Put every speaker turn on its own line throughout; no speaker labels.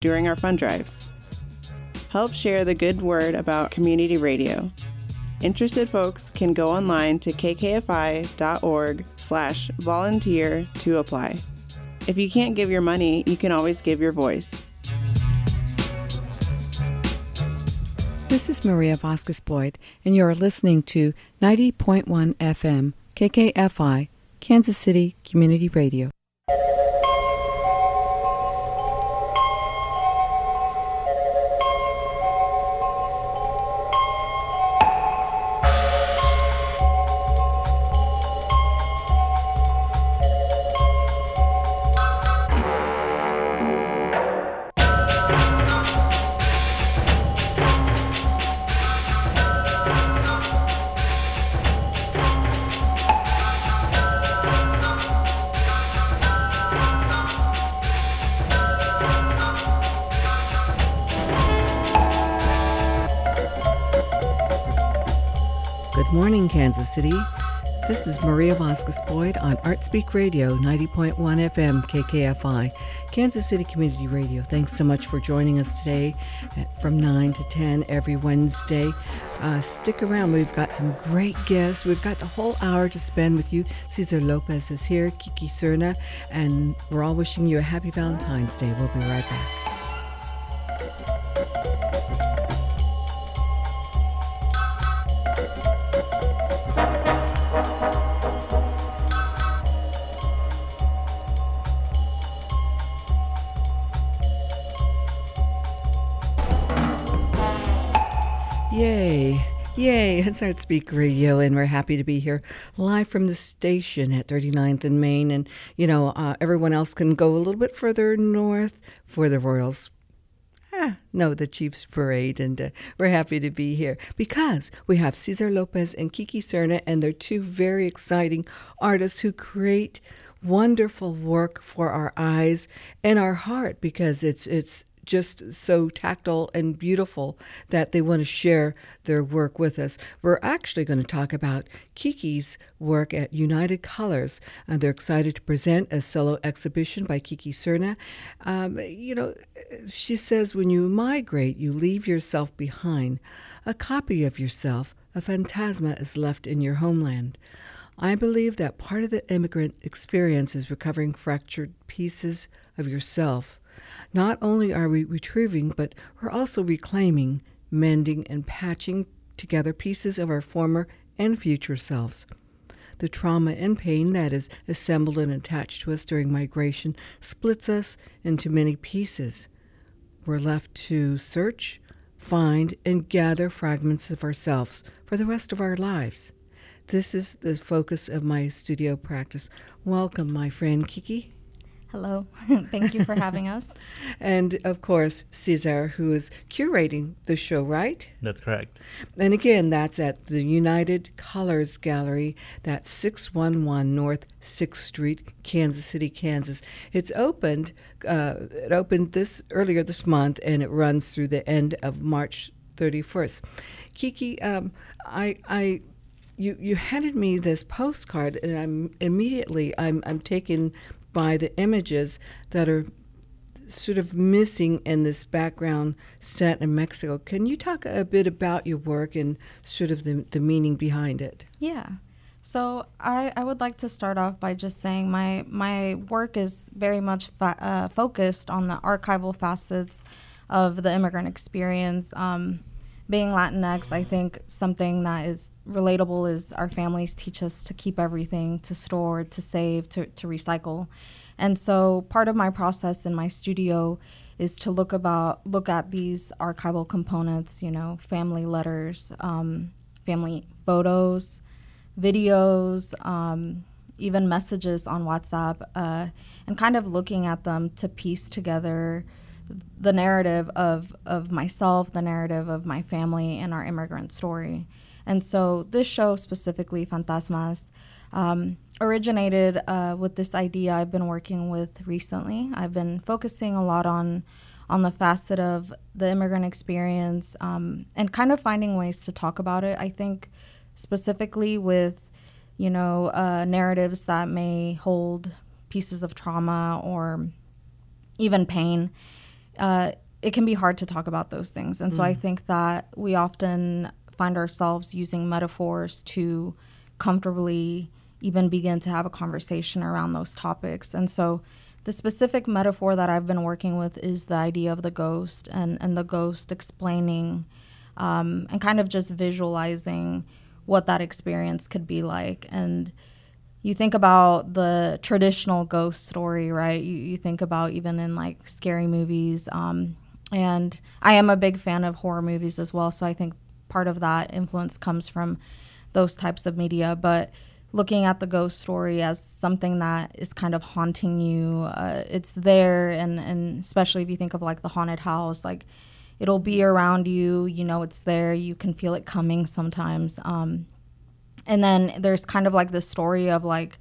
during our fund drives. Help share the good word about community radio. Interested folks can go online to kkfi.org slash volunteer to apply. If you can't give your money, you can always give your voice.
This is Maria Vasquez Boyd, and you're listening to 90.1 FM, KKFI, Kansas City Community Radio. Boyd on ArtSpeak Radio, 90.1 FM, KKFI, Kansas City Community Radio. Thanks so much for joining us today from 9 to 10 every Wednesday. Uh, stick around. We've got some great guests. We've got the whole hour to spend with you. Cesar Lopez is here, Kiki Serna, and we're all wishing you a happy Valentine's Day. We'll be right back. It's Art Speak Radio, and we're happy to be here live from the station at 39th and Main. And, you know, uh, everyone else can go a little bit further north for the Royals. Ah, no, the Chiefs parade, and uh, we're happy to be here because we have Cesar Lopez and Kiki Serna, and they're two very exciting artists who create wonderful work for our eyes and our heart because it's it's just so tactile and beautiful that they want to share their work with us. We're actually going to talk about Kiki's work at United Colors. and they're excited to present a solo exhibition by Kiki Serna. Um, you know, she says, when you migrate, you leave yourself behind. A copy of yourself, a phantasma, is left in your homeland. I believe that part of the immigrant experience is recovering fractured pieces of yourself not only are we retrieving, but we're also reclaiming, mending, and patching together pieces of our former and future selves. The trauma and pain that is assembled and attached to us during migration splits us into many pieces. We're left to search, find, and gather fragments of ourselves for the rest of our lives. This is the focus of my studio practice. Welcome, my friend Kiki.
Hello. Thank you for having us.
and of course, Cesar, who is curating the show, right?
That's correct.
And again, that's at the United Colors Gallery, that's 611 North 6th Street, Kansas City, Kansas. It's opened, uh, it opened this earlier this month, and it runs through the end of March 31st. Kiki, um, I, I you, you handed me this postcard, and I'm immediately I'm I'm taken by the images that are sort of missing in this background set in Mexico. Can you talk a bit about your work and sort of the, the meaning behind it?
Yeah. So I, I would like to start off by just saying my my work is very much fa- uh, focused on the archival facets of the immigrant experience. Um, being Latinx, I think something that is relatable is our families teach us to keep everything, to store, to save, to, to recycle. And so part of my process in my studio is to look about look at these archival components, you know, family letters, um, family photos, videos, um, even messages on WhatsApp, uh, and kind of looking at them to piece together the narrative of of myself, the narrative of my family, and our immigrant story. And so this show specifically, Fantasmas, um, originated uh, with this idea I've been working with recently. I've been focusing a lot on on the facet of the immigrant experience um, and kind of finding ways to talk about it. I think specifically with you know uh, narratives that may hold pieces of trauma or even pain uh, it can be hard to talk about those things. And so I think that we often find ourselves using metaphors to comfortably even begin to have a conversation around those topics. And so the specific metaphor that I've been working with is the idea of the ghost and, and the ghost explaining um, and kind of just visualizing what that experience could be like. And you think about the traditional ghost story, right? You, you think about even in like scary movies. Um, and I am a big fan of horror movies as well. So I think part of that influence comes from those types of media. But looking at the ghost story as something that is kind of haunting you, uh, it's there. And, and especially if you think of like the haunted house, like it'll be around you, you know, it's there, you can feel it coming sometimes. Um, and then there's kind of like the story of like,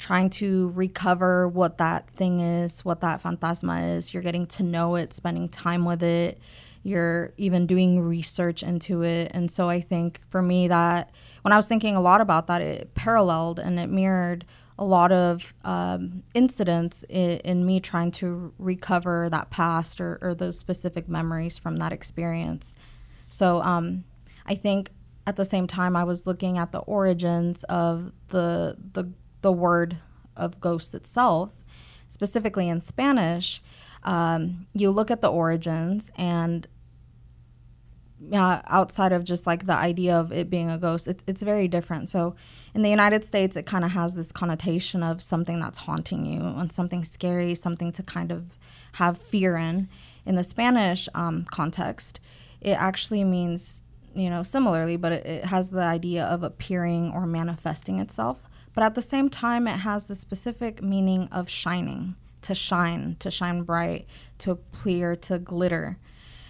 trying to recover what that thing is, what that phantasma is. You're getting to know it, spending time with it. You're even doing research into it. And so I think for me, that when I was thinking a lot about that, it paralleled and it mirrored a lot of um, incidents in, in, me trying to recover that past or, or, those specific memories from that experience. So um, I think at the same time, I was looking at the origins of the the the word of ghost itself, specifically in Spanish, um, you look at the origins and uh, outside of just like the idea of it being a ghost, it, it's very different. So in the United States, it kind of has this connotation of something that's haunting you and something scary, something to kind of have fear in. In the Spanish um, context, it actually means, you know, similarly, but it, it has the idea of appearing or manifesting itself. But at the same time, it has the specific meaning of shining, to shine, to shine bright, to appear, to glitter.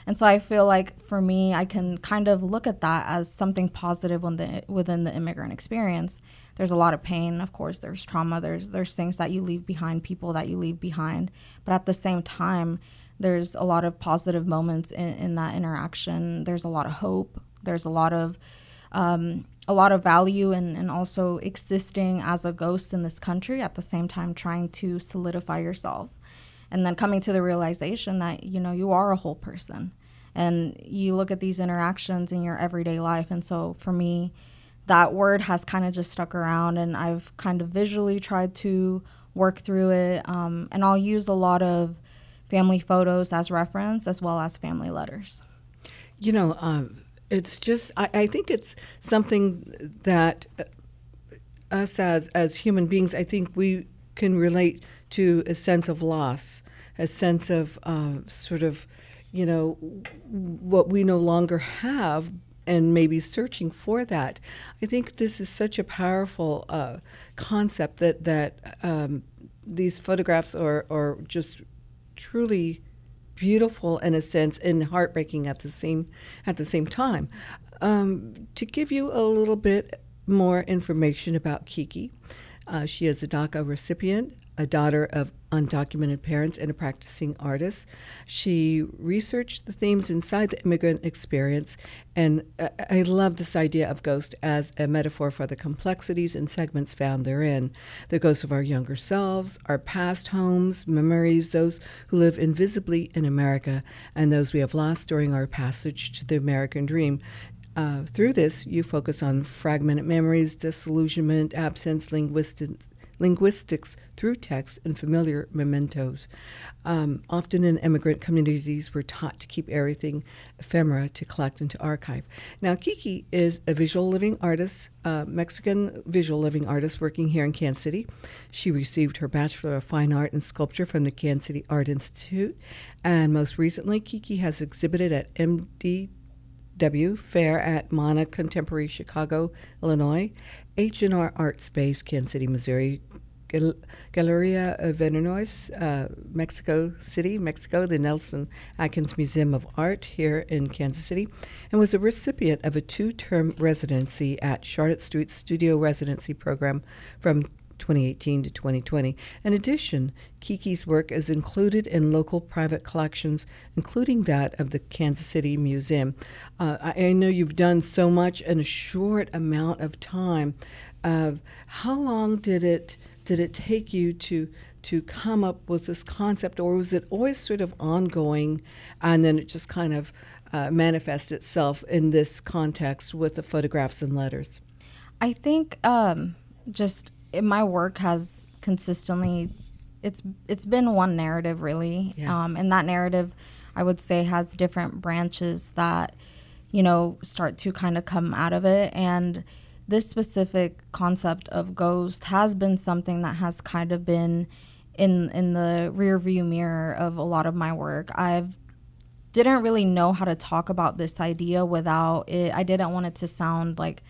And so I feel like for me, I can kind of look at that as something positive the, within the immigrant experience. There's a lot of pain, of course. There's trauma. There's there's things that you leave behind, people that you leave behind. But at the same time, there's a lot of positive moments in, in that interaction. There's a lot of hope. There's a lot of um, a lot of value and, and also existing as a ghost in this country at the same time trying to solidify yourself. And then coming to the realization that you know you are a whole person and you look at these interactions in your everyday life. And so for me that word has kind of just stuck around and i've kind of visually tried to work through it um, and i'll use a lot of family photos as reference as well as family letters.
You know um, it's just I, I think it's something that uh, us as as human beings I think we can relate to a sense of loss, a sense of uh, sort of you know what we no longer have and maybe searching for that. I think this is such a powerful uh, concept that that um, these photographs are are just truly beautiful in a sense and heartbreaking at the same at the same time. Um, to give you a little bit more information about Kiki, uh, she is a DACA recipient a daughter of undocumented parents and a practicing artist. She researched the themes inside the immigrant experience, and I love this idea of ghost as a metaphor for the complexities and segments found therein the ghosts of our younger selves, our past homes, memories, those who live invisibly in America, and those we have lost during our passage to the American dream. Uh, through this, you focus on fragmented memories, disillusionment, absence, linguistic linguistics through text and familiar mementos. Um, often in immigrant communities, we're taught to keep everything ephemera to collect and to archive. Now, Kiki is a visual living artist, Mexican visual living artist working here in Kansas City. She received her Bachelor of Fine Art in Sculpture from the Kansas City Art Institute. And most recently, Kiki has exhibited at MD W Fair at MANA Contemporary Chicago, Illinois, H&R Art Space, Kansas City, Missouri, Gal- Galeria Vernois, uh, Mexico City, Mexico, the Nelson Atkins Museum of Art here in Kansas City, and was a recipient of a two term residency at Charlotte Street Studio Residency Program from 2018 to 2020. In addition, Kiki's work is included in local private collections, including that of the Kansas City Museum. Uh, I, I, know you've done so much in a short amount of time. How long did it did it take you to to come up with this concept, or was it always sort of ongoing, and then it just kind of uh, manifest itself in this context with the photographs and letters?
I think um, just my work has consistently it's it's been one narrative really, yeah. um, and that narrative I would say has different branches that you know start to kind of come out of it and this specific concept of ghost has been something that has kind of been in in the rear view mirror of a lot of my work. I've didn't really know how to talk about this idea without it. I didn't want it to sound like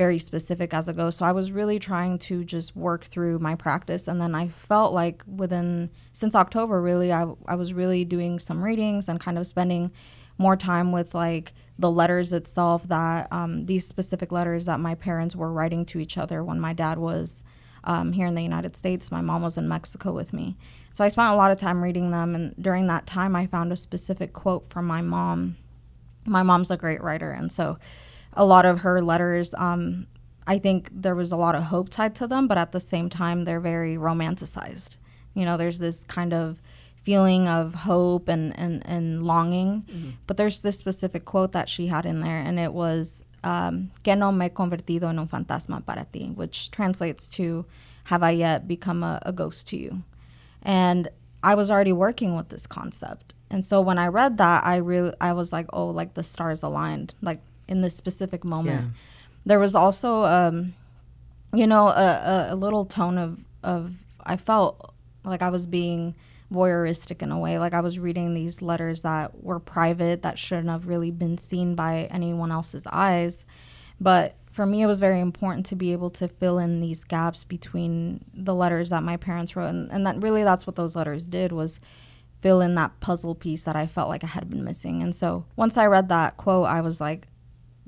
very specific as a ghost. So I was really trying to just work through my practice. And then I felt like within, since October, really, I, I was really doing some readings and kind of spending more time with like the letters itself that um, these specific letters that my parents were writing to each other when my dad was um, here in the United States. My mom was in Mexico with me. So I spent a lot of time reading them. And during that time, I found a specific quote from my mom. My mom's a great writer. And so a lot of her letters, um, I think there was a lot of hope tied to them, but at the same time, they're very romanticized. You know, there's this kind of feeling of hope and, and, and longing. Mm-hmm. But there's this specific quote that she had in there, and it was, um, Que no me he convertido en un fantasma para ti, which translates to, Have I yet become a, a ghost to you? And I was already working with this concept. And so when I read that, I really, I was like, oh, like the stars aligned. Like in this specific moment. Yeah. There was also, um, you know, a, a, a little tone of, of, I felt like I was being voyeuristic in a way. Like I was reading these letters that were private, that shouldn't have really been seen by anyone else's eyes. But for me, it was very important to be able to fill in these gaps between the letters that my parents wrote, and, and that really that's what those letters did was fill in that puzzle piece that I felt like I had been missing. And so once I read that quote, I was like,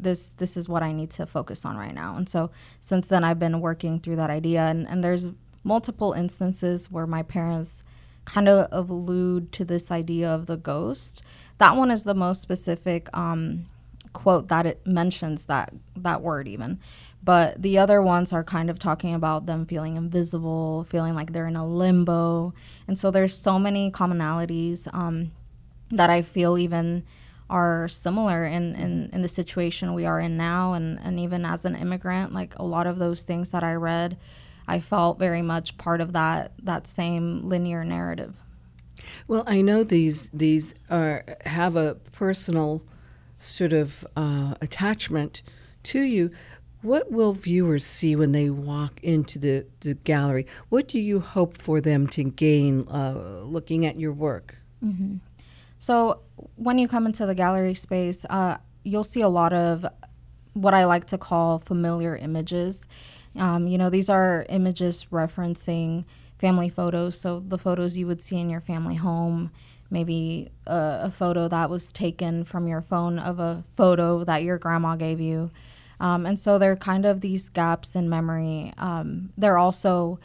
this this is what I need to focus on right now. And so since then I've been working through that idea and, and there's multiple instances where my parents kind of allude to this idea of the ghost. That one is the most specific um, quote that it mentions that that word even. But the other ones are kind of talking about them feeling invisible, feeling like they're in a limbo. And so there's so many commonalities um, that I feel even are similar in, in, in the situation we are in now. And, and even as an immigrant like a lot of those things that i read i felt very much part of that that same linear narrative.
Well i know these these are have a personal sort of uh, attachment to you. What will viewers see when they walk into the, the gallery? What do you hope for them to gain uh, looking at your work?
Mm-hmm. So when you come into the gallery space, uh, you'll see a lot of what I like to call familiar images. Um, you know, these are images referencing family photos. So the photos you would see in your family home, maybe a, a photo that was taken from your phone of a photo that your grandma gave you. Um, and so they're kind of these gaps in memory. Um, they're also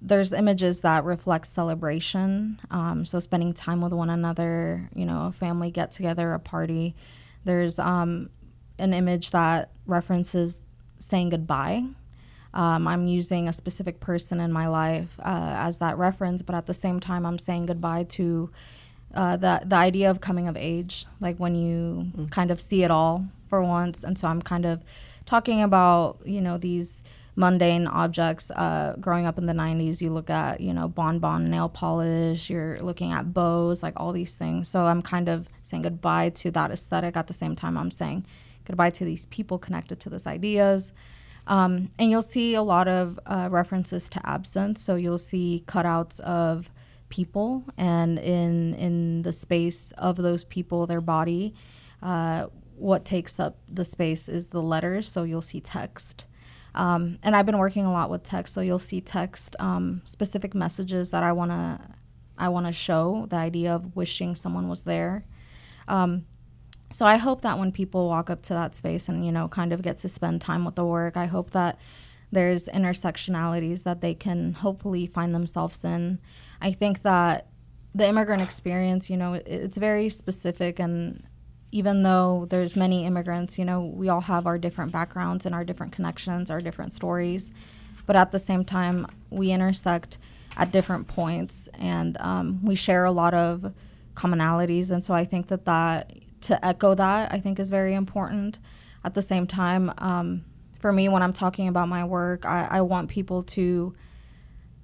there's images that reflect celebration um, so spending time with one another you know a family get together a party. There's um, an image that references saying goodbye. Um, i'm using a specific person in my life uh, as that reference but at the same time i'm saying goodbye to uh, the, the idea of coming of age like when you mm-hmm. kind of see it all for once. And so i'm kind of talking about you know these mundane objects. Uh, growing up in the 90s, you look at, you know, Bon Bon nail polish, you're looking at bows, like all these things. So I'm kind of saying goodbye to that aesthetic at the same time I'm saying goodbye to these people connected to these ideas. Um, and you'll see a lot of uh, references to absence. So you'll see cutouts of people, and in in the space of those people, their body, uh, what takes up the space is the letters. So you'll see text. Um, and I've been working a lot with text, so you'll see text um, specific messages that I wanna I wanna show. The idea of wishing someone was there. Um, so I hope that when people walk up to that space and you know kind of get to spend time with the work, I hope that there's intersectionalities that they can hopefully find themselves in. I think that the immigrant experience, you know, it's very specific and even though there's many immigrants, you know, we all have our different backgrounds and our different connections, our different stories. But at the same time, we intersect at different points, and um, we share a lot of commonalities. And so I think that that to echo that I think is very important. At the same time, um, for me, when I'm talking about my work, I, I want people to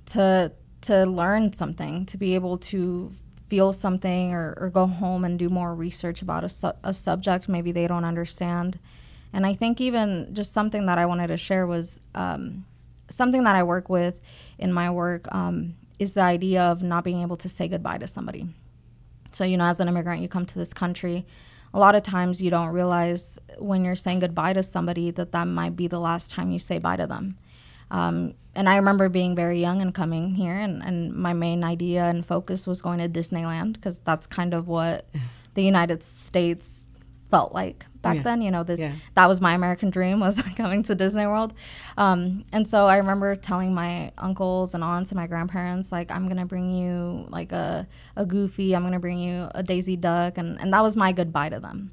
to to learn something, to be able to feel something or, or go home and do more research about a, su- a subject maybe they don't understand. And I think even just something that I wanted to share was um, something that I work with in my work um, is the idea of not being able to say goodbye to somebody. So, you know, as an immigrant, you come to this country. A lot of times you don't realize when you're saying goodbye to somebody that that might be the last time you say bye to them. Um, and I remember being very young and coming here, and, and my main idea and focus was going to Disneyland because that's kind of what the United States felt like back
Yeah.
then. You know, this
Yeah.
that was my American dream was coming to Disney World, um, and so I remember telling my uncles and aunts and my grandparents like I'm gonna bring you like a a Goofy, I'm gonna bring you a Daisy Duck, and and that was my goodbye to them.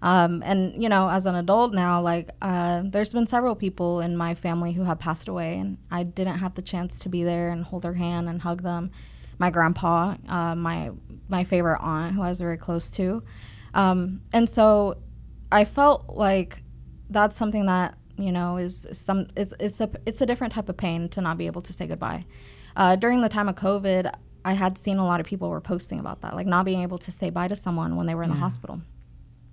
Um, and you know, as an adult now, like uh, there's been several people in my family who have passed away, and I didn't have the chance to be there and hold their hand and hug them. My grandpa, uh, my my favorite aunt, who I was very close to, um, and so I felt like that's something that you know is some it's it's a it's a different type of pain to not be able to say goodbye. Uh, during the time of COVID, I had seen a lot of people were posting about that, like not being able to say bye to someone when they were in the hospital.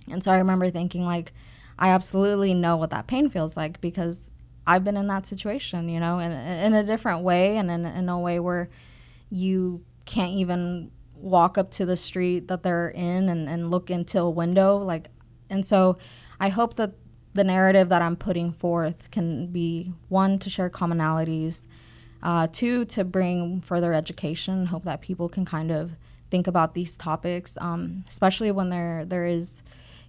And so I remember thinking, like, I absolutely know what that pain feels like because I've been in that situation, you know, in, in a different way and in, in a way where you can't even walk up to the street that they're in and, and look into a window. Like, and so I hope that the narrative that I'm putting forth can be one, to share commonalities, uh, two, to bring further education, hope that people can kind of think about these topics, um, especially when there there is,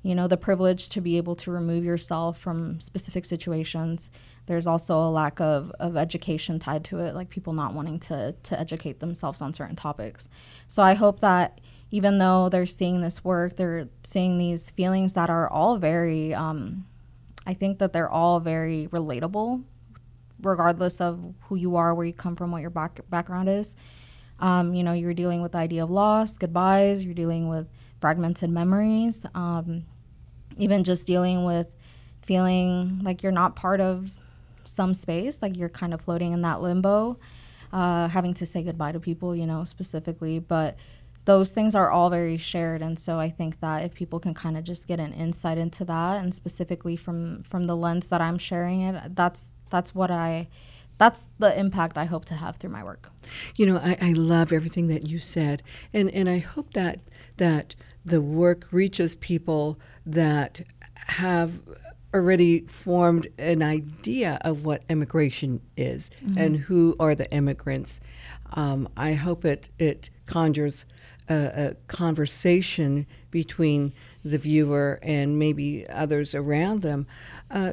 you know, the privilege to be able to remove yourself from specific situations. There's also a lack of, of education tied to it, like people not wanting to, to educate themselves on certain topics. So I hope that even though they're seeing this work, they're seeing these feelings that are all very, um, I think that they're all very relatable, regardless of who you are, where you come from, what your back, background is. Um, you know, you're dealing with the idea of loss, goodbyes, you're dealing with fragmented memories, um, even just dealing with feeling like you're not part of some space, like you're kind of floating in that limbo, uh, having to say goodbye to people, you know, specifically. But those things are all very shared, and so I think that if people can kind of just get an insight into that, and specifically from from the lens that I'm sharing it, that's that's what I, that's the impact I hope to have through my work.
You know, I, I love everything that you said, and and I hope that that the work reaches people that have already formed an idea of what immigration is and who are the immigrants. Um, I hope it it conjures a, a conversation between the viewer and maybe others around them. Uh,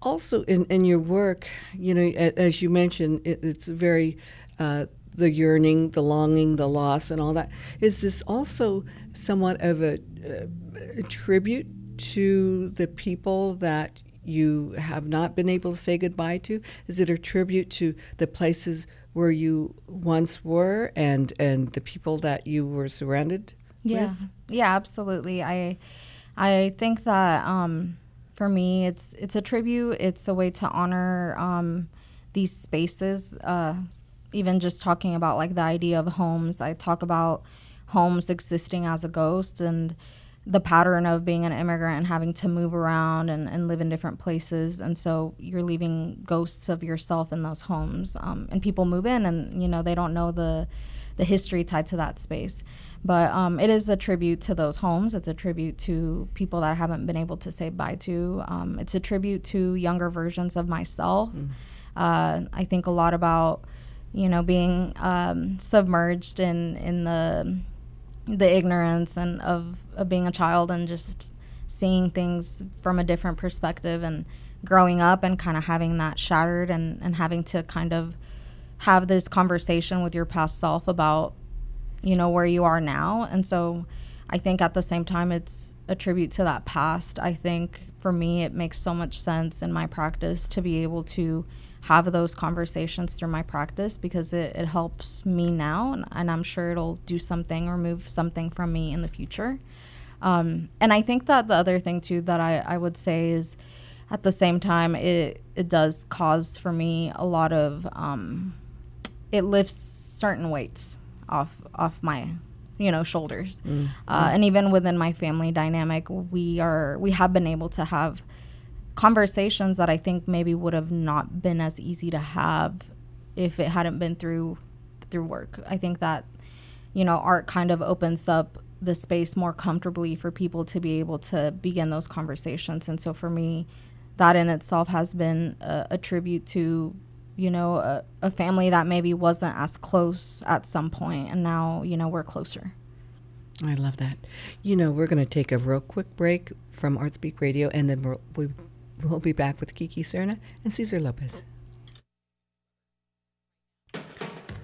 also, in, in your work, you know, a- as you mentioned, it, it's very uh, the yearning, the longing, the loss, and all that. Is this also somewhat of a, uh, a tribute to the people that you have not been able to say goodbye to? Is it a tribute to the places where you once were and and the people that you were surrounded
Yeah,
with?
yeah, absolutely. I I think that um, for me, it's it's a tribute. It's a way to honor um, these spaces. Uh, even just talking about like the idea of homes, I talk about homes existing as a ghost and the pattern of being an immigrant and having to move around and, and live in different places. And so you're leaving ghosts of yourself in those homes um, and people move in and you know they don't know the the history tied to that space. But um, it is a tribute to those homes. It's a tribute to people that I haven't been able to say bye to. Um, it's a tribute to younger versions of myself. Uh, i think a lot about you know being um, submerged in in the the ignorance and of, of being a child and just seeing things from a different perspective and growing up and kind of having that shattered and, and having to kind of have this conversation with your past self about you know where you are now. And so i think at the same time it's a tribute to that past. I think for me it makes so much sense in my practice to be able to have those conversations through my practice because it, it helps me now and, and I'm sure it'll do something or move something from me in the future. Um, and I think that the other thing too that I, I would say is at the same time it it does cause for me a lot of um, it lifts certain weights off off my you know shoulders mm-hmm. uh, and even within my family dynamic we are we have been able to have conversations that I think maybe would have not been as easy to have if it hadn't been through through work. I think that you know art kind of opens up the space more comfortably for people to be able to begin those conversations and so for me that in itself has been a, a tribute to you know a, a family that maybe wasn't as close at some point and now you know we're closer
I love that. You know, we're going to take a real quick break from ArtSpeak Radio, and then we'll, we We'll be back with Kiki Serna and Cesar Lopez.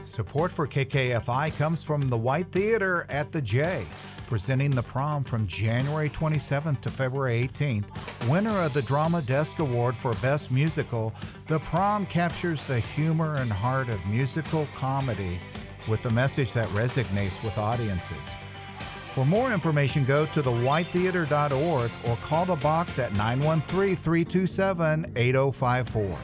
Support for KKFI comes from the White Theater at the J, presenting the prom from January 27th to February 18th. Winner of the Drama Desk Award for Best Musical, the prom captures the humor and heart of musical comedy with a message that resonates with audiences. For more information, go to thewhitetheater.org or call the box at 913 327 8054.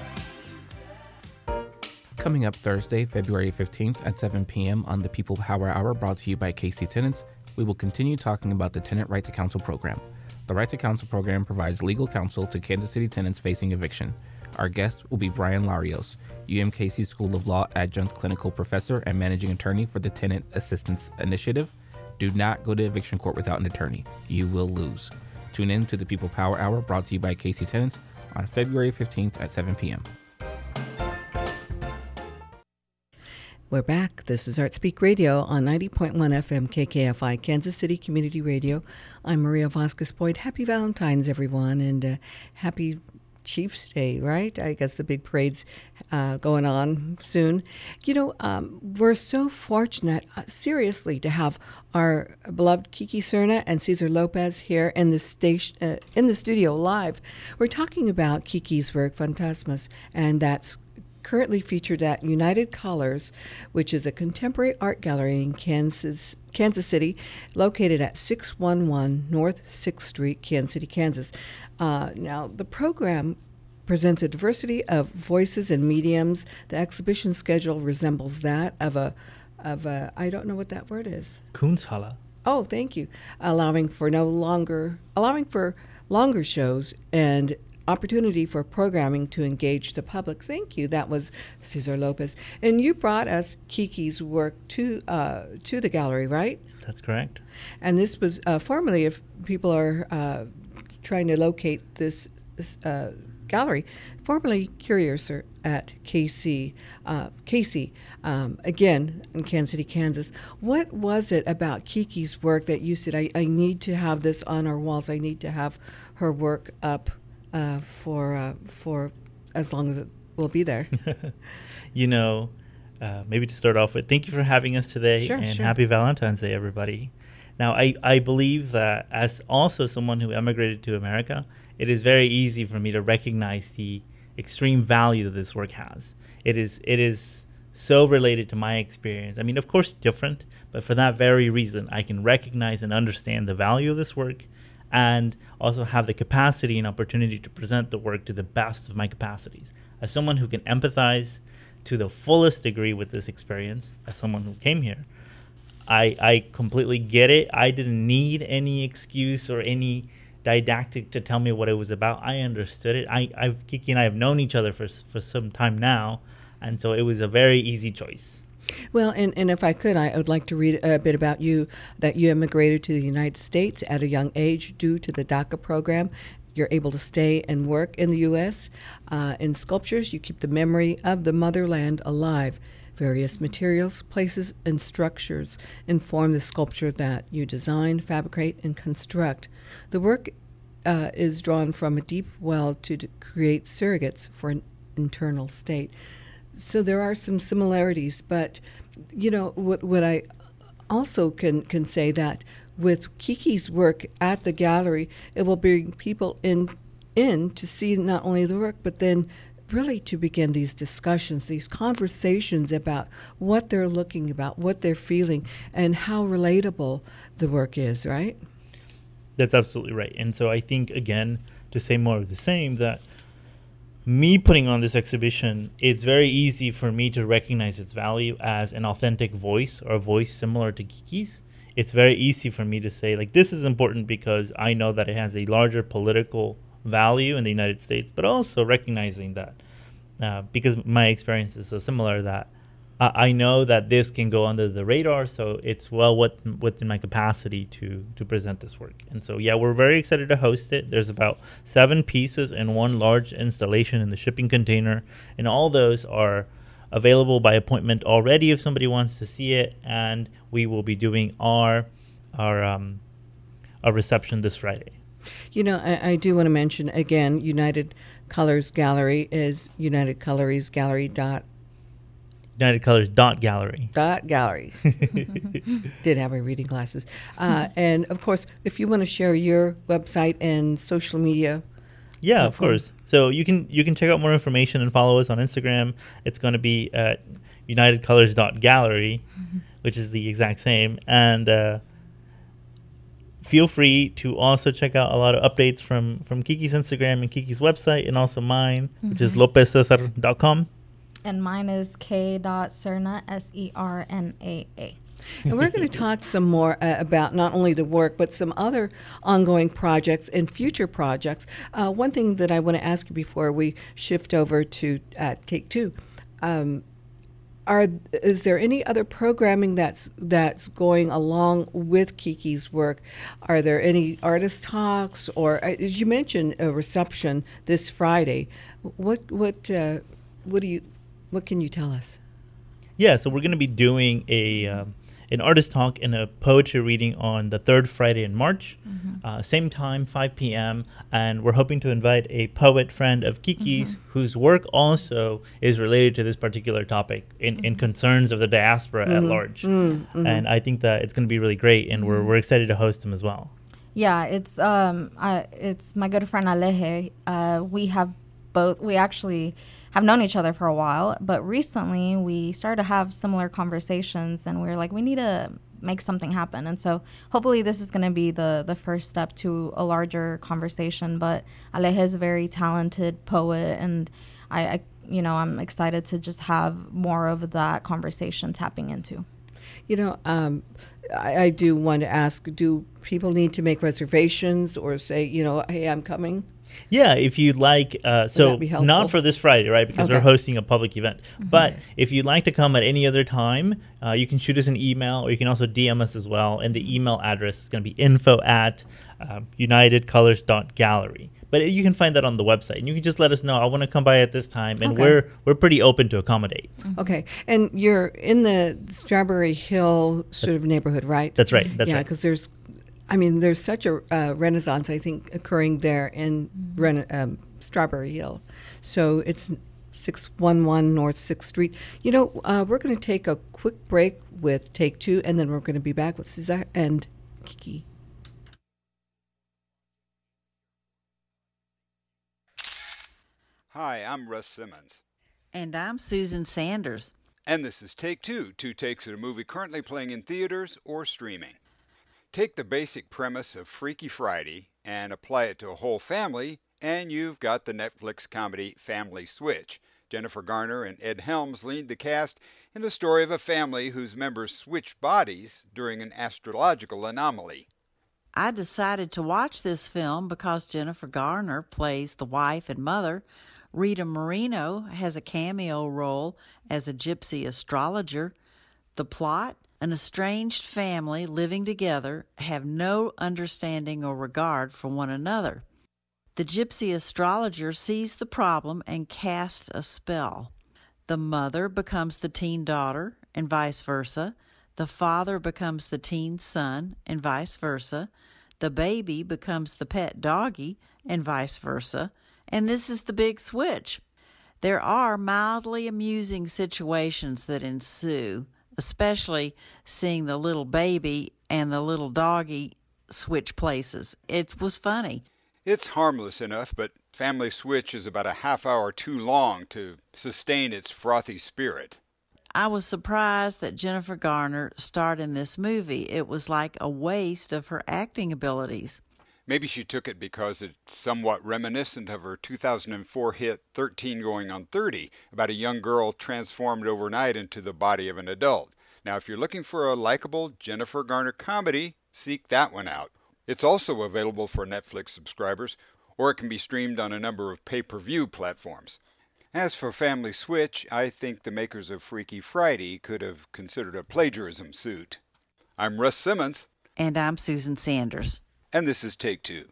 Coming up Thursday, February 15th at 7 p.m. on the People Power Hour brought to you by KC Tenants, we will continue talking about the Tenant Right to Counsel program. The Right to Counsel program provides legal counsel to Kansas City tenants facing eviction. Our guest will be Brian Larios, UMKC School of Law adjunct clinical professor and managing attorney for the Tenant Assistance Initiative do not go to eviction court without an attorney. You will lose. Tune in to the People Power Hour brought to you by KC Tenants on February 15th at 7 p.m.
We're back. This is Art Speak Radio on 90.1 FM KKFI, Kansas City Community Radio. I'm Maria Vasquez Boyd. Happy Valentine's, everyone, and uh, happy Chiefs Day, right? I guess the big parade's uh, going on soon. You know, um, we're so fortunate, uh, seriously, to have our beloved Kiki Serna and Cesar Lopez here in the station, uh, in the studio live. We're talking about Kiki's work, Fantasmas, and that's currently featured at United Colors, which is a contemporary art gallery in Kansas, Kansas City, located at 611 North 6th Street, Kansas City, Kansas. Uh, now, the program presents a diversity of voices and mediums. The exhibition schedule resembles that of a of a I don't know what that word is.
Kunsthalle.
Oh, thank you. Allowing for no longer allowing for longer shows and opportunity for programming to engage the public. Thank you. That was Cesar Lopez, and you brought us Kiki's work to uh, to the gallery, right?
That's correct.
And this was uh, formerly, if people are uh, trying to locate this, uh, gallery, formerly Curiouser at KC, uh, KC, um, again in Kansas City, Kansas. What was it about Kiki's work that you said, I, I need to have this on our walls, I need to have her work up uh, for, uh, for as long as it will be there?
you know, uh, maybe to start off with, thank you for having us today
sure,
and
sure.
happy Valentine's Day, everybody. Now, I, I believe that as also someone who emigrated to America, it is very easy for me to recognize the extreme value that this work has. It is it is so related to my experience. I mean, of course, different, but for that very reason, I can recognize and understand the value of this work and also have the capacity and opportunity to present the work to the best of my capacities. As someone who can empathize to the fullest degree with this experience, as someone who came here, I, I completely get it. I didn't need any excuse or any didactic to tell me what it was about. I understood it. I, I've Kiki and I have known each other for for some time now, and so it was a very easy choice.
Well, and, and if I could, I would like to read a bit about you that you immigrated to the United States at a young age due to the DACA program. You're able to stay and work in the U.S. Uh, in sculptures, you keep the memory of the motherland alive. Various materials, places, and structures inform the sculpture that you design, fabricate, and construct. The work uh, is drawn from a deep well to d- create surrogates for an internal state. So there are some similarities, but you know what? What I also can can say that with Kiki's work at the gallery, it will bring people in in to see not only the work but then really to begin these discussions, these conversations about what they're looking about, what they're feeling, and how relatable the work is, right?
That's absolutely right. And so I think, again, to say more of the same, that me putting on this exhibition, it's very easy for me to recognize its value as an authentic voice or a voice similar to Kiki's. It's very easy for me to say, like, this is important because I know that it has a larger political value in the United States, but also recognizing that uh, because my experience is so similar that I know that this can go under the radar, so it's well within, my capacity to to present this work. And so, yeah, we're very excited to host it. There's about seven pieces and one large installation in the shipping container, and all those are available by appointment already if somebody wants to see it. And we will be doing our our um, our reception this Friday.
You know, I, I do want to mention again, United Colors Gallery is United Colors Gallery dot
United Colors dot gallery.
dot gallery. Did have my reading glasses, uh, and of course, if you want to share your website and social media,
Yeah, of course. So you can you can check out more information and follow us on Instagram. It's going to be at unitedcolors.gallery, which is the exact same. And uh, feel free to also check out a lot of updates from from Kiki's Instagram and Kiki's website, and also mine, which is lopezcesar.com.
And mine is k.serna, S E R N A A.
and we're going to talk some more uh, about not only the work but some other ongoing projects and future projects. Uh, one thing that I want to ask you before we shift over to uh, Take Two. Um, are is there any other programming that's that's going along with Kiki's work? Are there any artist talks or uh, as you mentioned a reception this Friday? What what uh, what do you what can you tell us?
Yeah, so we're going to be doing a um, an artist talk and a poetry reading on the third Friday in March, uh, same time, 5 p.m. And we're hoping to invite a poet friend of Kiki's whose work also is related to this particular topic in, in concerns of the diaspora at large. And I think that it's going to be really great, and we're, we're excited to host him as well.
Yeah, it's um, I, it's my good friend Aleje. Uh, we have both. We actually have known each other for a while, but recently we started to have similar conversations, and we were like, we need to make something happen. And so hopefully this is going to be the the first step to a larger conversation. But Aleje is a very talented poet, and I, I you know, I'm excited to just have more of that conversation tapping into.
You know, um, I, I do want to ask: Do people need to make reservations or say, you know, hey, I'm coming?
Yeah, if you'd like, uh, so
that be helpful?
not for this Friday, right? Because we're hosting a public event. But if you'd like to come at any other time, uh, you can shoot us an email or you can also DM us as well. And the email address is going to be info at uh, unitedcolors.gallery. But you can find that on the website, and you can just let us know. I want to come by at this time, and
Okay.
we're we're pretty open to accommodate.
Okay, and you're in the Strawberry Hill sort of neighborhood, right?
That's right. That's
yeah,
right.
because there's, I mean, there's such a uh, renaissance, I think, occurring there in Ren- um, Strawberry Hill. So it's 611 North 6th Street. You know, uh, we're going to take a quick break with Take Two, and then we're going to be back with Cesar and Kiki.
Hi, I'm Russ Simmons,
And I'm Susan Sanders.
and this is Take Two Two Takes at a movie currently playing in theaters or streaming. Take the basic premise of Freaky Friday and apply it to a whole family, and you've got the Netflix comedy Family Switch. Jennifer Garner and Ed Helms lead the cast in the story of a family whose members switch bodies during an astrological anomaly.
I decided to watch this film because Jennifer Garner plays the wife and mother. Rita Moreno has a cameo role as a gypsy astrologer. The plot an estranged family living together have no understanding or regard for one another. The gypsy astrologer sees the problem and casts a spell. The mother becomes the teen daughter, and vice versa. The father becomes the teen son, and vice versa. The baby becomes the pet doggy, and vice versa. And this is the big switch. There are mildly amusing situations that ensue, especially seeing the little baby and the little doggy switch places. It was funny.
It's harmless enough, but Family Switch is about a half hour too long to sustain its frothy spirit.
I was surprised that Jennifer Garner starred in this movie. It was like a waste of her acting abilities.
Maybe she took it because it's somewhat reminiscent of her 2004 hit 13 Going on 30 about a young girl transformed overnight into the body of an adult. Now, if you're looking for a likable Jennifer Garner comedy, seek that one out. It's also available for Netflix subscribers, or it can be streamed on a number of pay per view platforms. As for Family Switch, I think the makers of Freaky Friday could have considered a plagiarism suit. I'm Russ Simmons.
And I'm Susan Sanders.
And this is Take Two.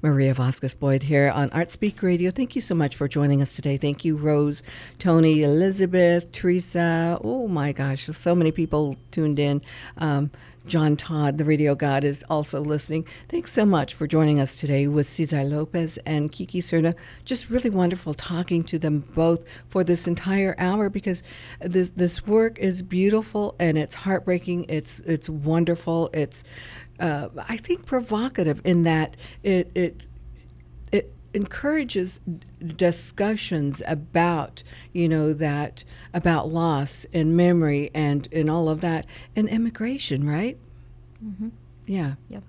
Maria Vasquez Boyd here on Artspeak Radio. Thank you so much for joining us today. Thank you, Rose, Tony, Elizabeth, Teresa. Oh my gosh, so many people tuned in. Um, John Todd, the radio god, is also listening. Thanks so much for joining us today with Cesar Lopez and Kiki Serna. Just really wonderful talking to them both for this entire hour because this this work is beautiful and it's heartbreaking. It's it's wonderful. It's uh, I think provocative in that it it it encourages discussions about you know that about loss and memory and and all of that and immigration right
mm-hmm.
yeah
yep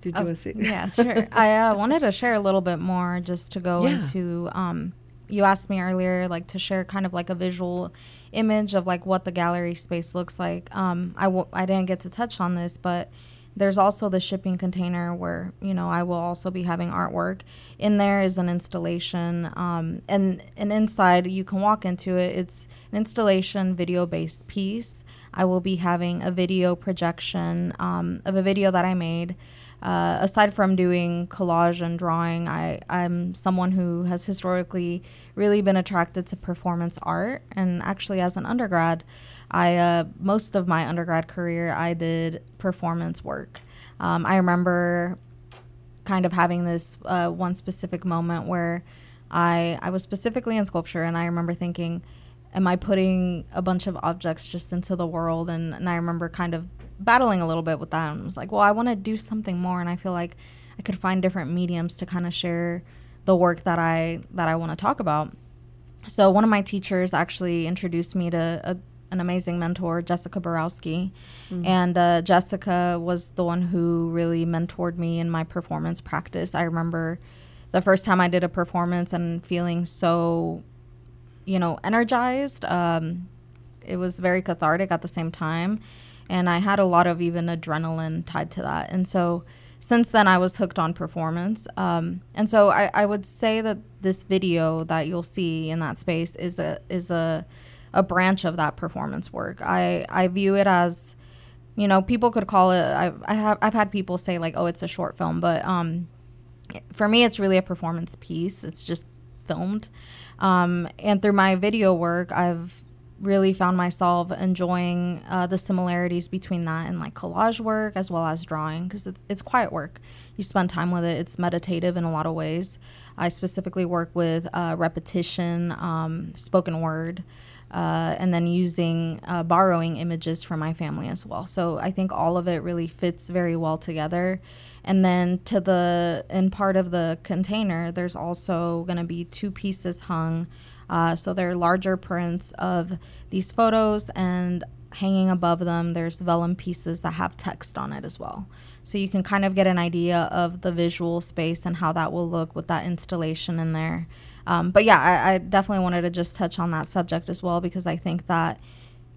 did you uh, want to say
yeah sure i uh, wanted to share a little bit more just to go yeah. into um, you asked me earlier like to share kind of like a visual image of like what the gallery space looks like um, I w- I didn't get to touch on this but there's also the shipping container where you know I will also be having artwork. In there is an installation, um, and and inside you can walk into it. It's an installation video based piece. I will be having a video projection um, of a video that I made. Uh, aside from doing collage and drawing, I, I'm someone who has historically really been attracted to performance art. And actually, as an undergrad, I uh, most of my undergrad career I did performance work. Um, I remember kind of having this uh, one specific moment where I I was specifically in sculpture, and I remember thinking, "Am I putting a bunch of objects just into the world?" And, and I remember kind of battling a little bit with that, and I was like, "Well, I want to do something more," and I feel like I could find different mediums to kind of share the work that I that I want to talk about. So one of my teachers actually introduced me to a an amazing mentor, Jessica Borusky. Mm-hmm. And uh, Jessica was the one who really mentored me in my performance practice. I remember the first time I did a performance and feeling so, you know, energized. Um, it was very cathartic at the same time. And I had a lot of even adrenaline tied to that. And so since then, I was hooked on performance. Um, and so I, I would say that this video that you'll see in that space is a, is a, a branch of that performance work. I I view it as, you know, people could call it. I've I have I've had people say like, oh, it's a short film, but um, for me, it's really a performance piece. It's just filmed, um, and through my video work, I've really found myself enjoying uh, the similarities between that and like collage work as well as drawing because it's, it's quiet work you spend time with it it's meditative in a lot of ways i specifically work with uh, repetition um, spoken word uh, and then using uh, borrowing images from my family as well. So I think all of it really fits very well together. And then to the in part of the container, there's also going to be two pieces hung. Uh, so they're larger prints of these photos, and hanging above them, there's vellum pieces that have text on it as well. So you can kind of get an idea of the visual space and how that will look with that installation in there. Um, but yeah, I, I, definitely wanted to just touch on that subject as well because I think that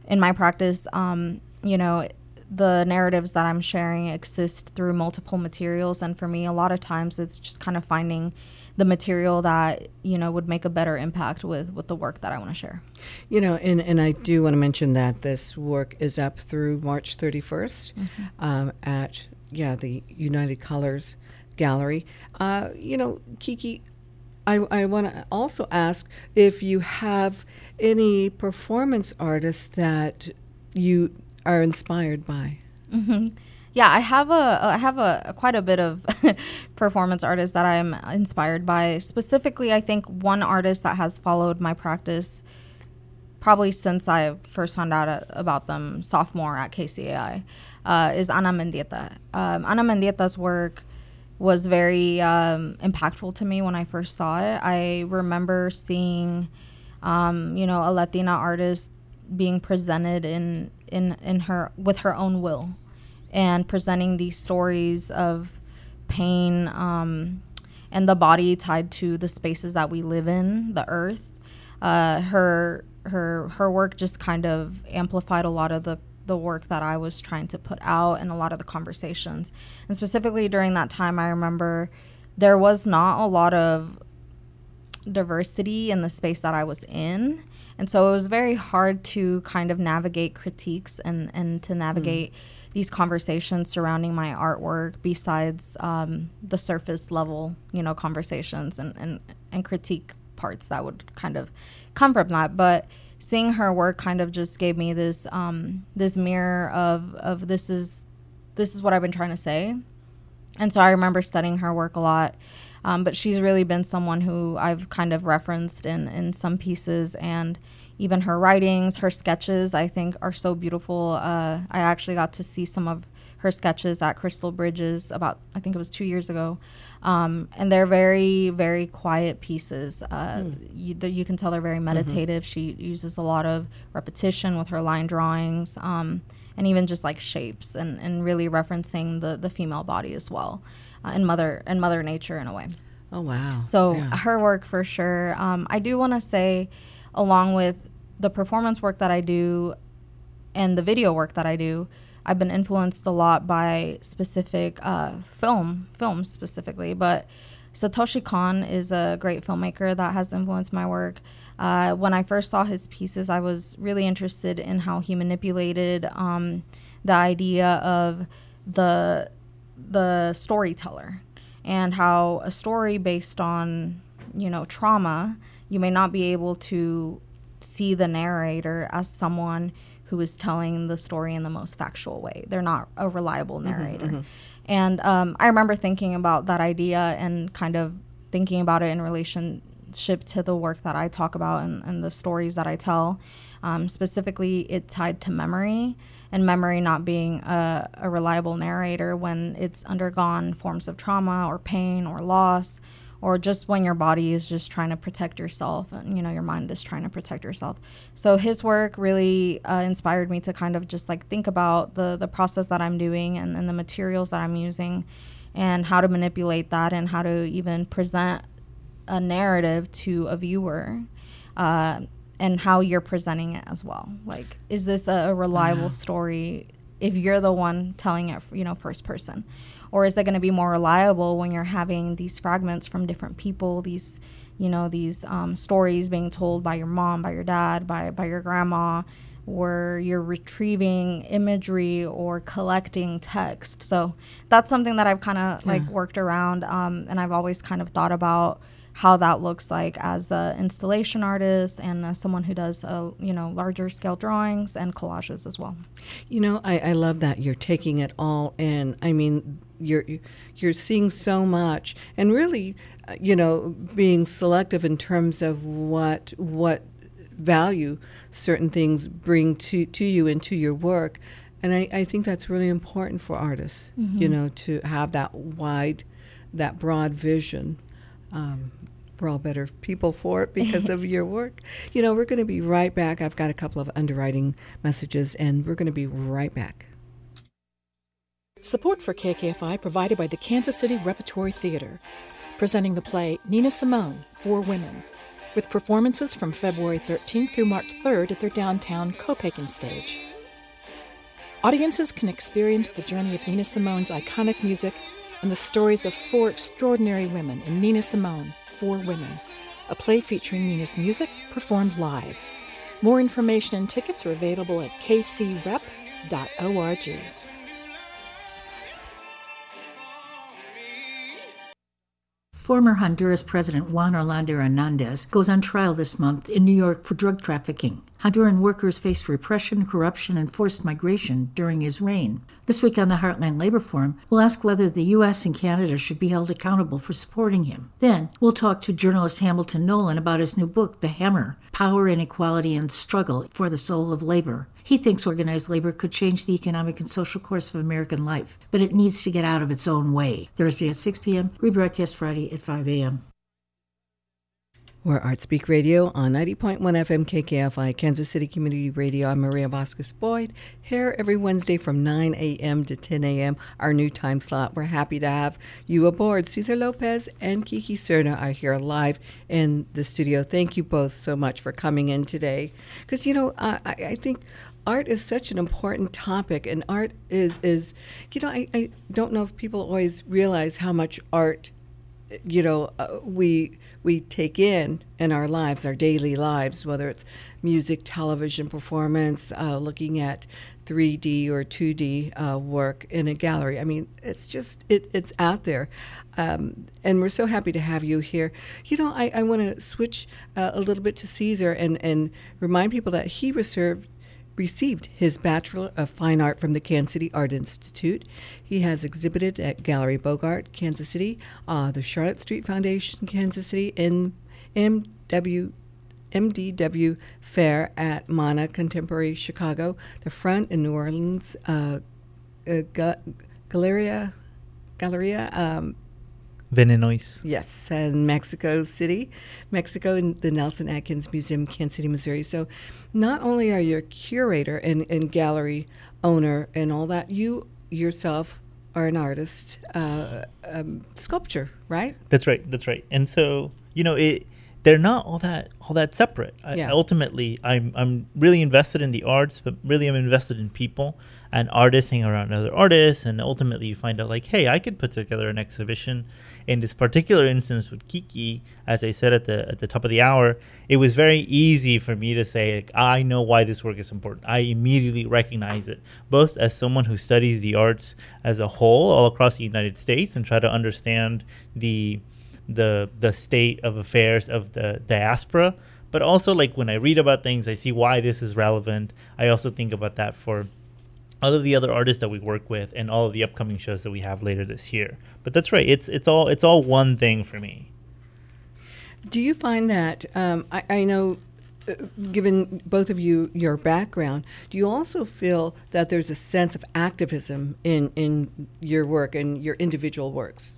in my practice, um, you know, the narratives that I'm sharing exist through multiple materials, and for me, a lot of times it's just kind of finding the material that you know would make a better impact with with the work that I want to share.
You know, and and I do want to mention that this work is up through March 31st mm-hmm. um, at yeah the United Colors Gallery. Uh, you know, Kiki, I, I want to also ask if you have any performance artists that you are inspired by.
Mm-hmm. Yeah, I have a I have a, quite a bit of performance artists that I'm inspired by. Specifically, I think one artist that has followed my practice probably since I first found out about them sophomore at KCAI uh, is Ana Mendieta. Um, Ana Mendieta's work was very um, impactful to me when I first saw it. I remember seeing, um, you know, a Latina artist being presented in in in her with her own will, and presenting these stories of pain um, and the body tied to the spaces that we live in, the earth. Uh, her her her work just kind of amplified a lot of the the work that I was trying to put out and a lot of the conversations. And specifically during that time, I remember there was not a lot of diversity in the space that I was in. And so it was very hard to kind of navigate critiques and, and to navigate mm. These conversations surrounding my artwork besides um, the surface level, you know, conversations and, and, and critique parts that would kind of come from that. But seeing her work kind of just gave me this um, this mirror of of this is this is what I've been trying to say, and so I remember studying her work a lot. Um, but she's really been someone who I've kind of referenced in in some pieces and even her writings, her sketches. I think are so beautiful. Uh, I actually got to see some of her sketches at Crystal Bridges about I think it was two years ago, um, and they're very very quiet pieces. Uh, mm. you, the, you, can tell they're very mm-hmm. meditative. Mm-hmm. She uses a lot of repetition with her line drawings, um, and even just like shapes and, and really referencing the the female body as well, uh, and mother and mother nature in a way.
Oh wow!
So yeah. her work for sure. Um, I do want to say, along with the performance work that I do, and the video work that I do I've been influenced a lot by specific uh, film, films specifically, but Satoshi Kon is a great filmmaker that has influenced my work. Uh, when I first saw his pieces, I was really interested in how he manipulated um, the idea of the the storyteller and how a story based on you know trauma, you may not be able to see the narrator as someone who is telling the story in the most factual way. They're not a reliable mm-hmm, narrator. Mm-hmm, mm-hmm. And um, I remember thinking about that idea and kind of thinking about it in relationship to the work that I talk about and, and the stories that I tell. Um, specifically, it tied to memory and memory not being a, a reliable narrator when it's undergone forms of trauma or pain or loss or just when your body is just trying to protect yourself and you know your mind is trying to protect yourself so his work really uh, inspired me to kind of just like think about the the process that i'm doing and, and the materials that i'm using and how to manipulate that and how to even present a narrative to a viewer uh, and how you're presenting it as well like is this a, a reliable yeah. story if you're the one telling it you know first person or is it going to be more reliable when you're having these fragments from different people these you know these um, stories being told by your mom by your dad by, by your grandma where you're retrieving imagery or collecting text so that's something that i've kind of yeah. like worked around um, and i've always kind of thought about how that looks like as an installation artist and as someone who does uh, you know larger scale drawings and collages as well.
You know, I, I love that you're taking it all in. I mean, you're you're seeing so much, and really, uh, you know, being selective in terms of what what value certain things bring to to you and to your work. And I, I think that's really important for artists, mm-hmm. you know, to have that wide, that broad vision. Um, we're all better people for it because of your work. You know, we're going to be right back. I've got a couple of underwriting messages, and we're going to be right back.
Support for KKFI provided by the Kansas City Repertory Theater, presenting the play Nina Simone, Four Women, with performances from February 13th through March 3rd at their downtown Copaken stage. Audiences can experience the journey of Nina Simone's iconic music and the stories of four extraordinary women in Nina Simone, Four Women, a play featuring Nina's music performed live. More information and tickets are available at kcrep.org.
Former Honduras President Juan Orlando Hernandez goes on trial this month in New York for drug trafficking. Honduran workers faced repression, corruption, and forced migration during his reign. This week on the Heartland Labor Forum, we'll ask whether the U.S. and Canada should be held accountable for supporting him. Then, we'll talk to journalist Hamilton Nolan about his new book, The Hammer Power, Inequality, and Struggle for the Soul of Labor. He thinks organized labor could change the economic and social course of American life, but it needs to get out of its own way. Thursday at 6 p.m., rebroadcast Friday at 5 a.m.
We're Artspeak Radio on 90.1 FM KKFI, Kansas City Community Radio. I'm Maria Vasquez Boyd, here every Wednesday from 9 a.m. to 10 a.m., our new time slot. We're happy to have you aboard. Cesar Lopez and Kiki Serna are here live in the studio. Thank you both so much for coming in today. Because, you know, I, I think art is such an important topic, and art is, is you know, I, I don't know if people always realize how much art, you know, uh, we we take in in our lives, our daily lives, whether it's music, television performance, uh, looking at 3D or 2D uh, work in a gallery. I mean, it's just, it, it's out there. Um, and we're so happy to have you here. You know, I, I want to switch uh, a little bit to Cesar and, and remind people that he reserved received his Bachelor of Fine Art from the Kansas City Art Institute. He has exhibited at Gallery Bogart, Kansas City, uh, the Charlotte Street Foundation, Kansas City, and MW. MDW Fair at MANA Contemporary Chicago, the Front in New Orleans, uh, uh, Galleria, Galleria um,
Venenois.
Yes, and Mexico City, Mexico, and the Nelson Atkins Museum, Kansas City, Missouri. So, not only are you a curator and, and gallery owner and all that, you yourself are an artist, uh, um, sculpture, right?
That's right. That's right. And so, you know, it they're not all that all that separate. Yeah. I, ultimately, I'm I'm really invested in the arts, but really I'm invested in people and artists hang around other artists, and ultimately you find out like, hey, I could put together an exhibition in this particular instance with Kiki, as I said at the at the top of the hour, it was very easy for me to say, like, I know why this work is important. I immediately recognize it, both as someone who studies the arts as a whole all across the United States and try to understand the the the state of affairs of the diaspora, but also like when I read about things, I see why this is relevant. I also think about that for all of the other artists that we work with and all of the upcoming shows that we have later this year. But that's right. It's it's all it's all one thing for me.
Do you find that um, I, I know uh, given both of you your background, do you also feel that there's a sense of activism in, in your work and your individual works?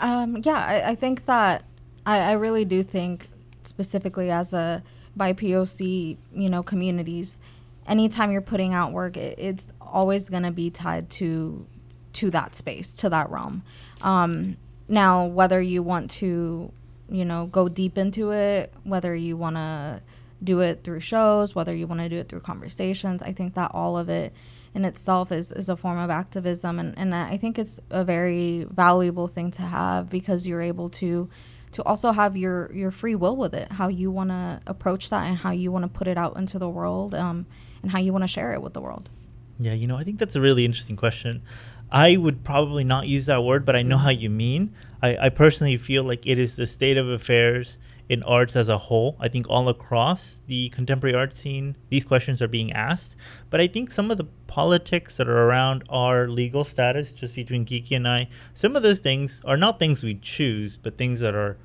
Um, yeah, I, I, think that I, I, really do think specifically as a BIPOC, you know, communities, anytime you're putting out work, it, it's always going to be tied to to that space, to that realm. Um, now, whether you want to, you know, go deep into it, whether you want to do it through shows, whether you want to do it through conversations, I think that all of it in itself is, is a form of activism. And, and I think it's a very valuable thing to have because you're able to to also have your, your free will with it, how you want to approach that and how you want to put it out into the world. Um, and how you want to share it with the world.
Yeah, you know, I think that's a really interesting question. I would probably not use that word, but I know how you mean. I, I personally feel like it is the state of affairs in arts as a whole. I think all across the contemporary art scene, these questions are being asked. But I think some of the politics that are around our legal status, just between Kiki and I, some of those things are not things we choose, but things that are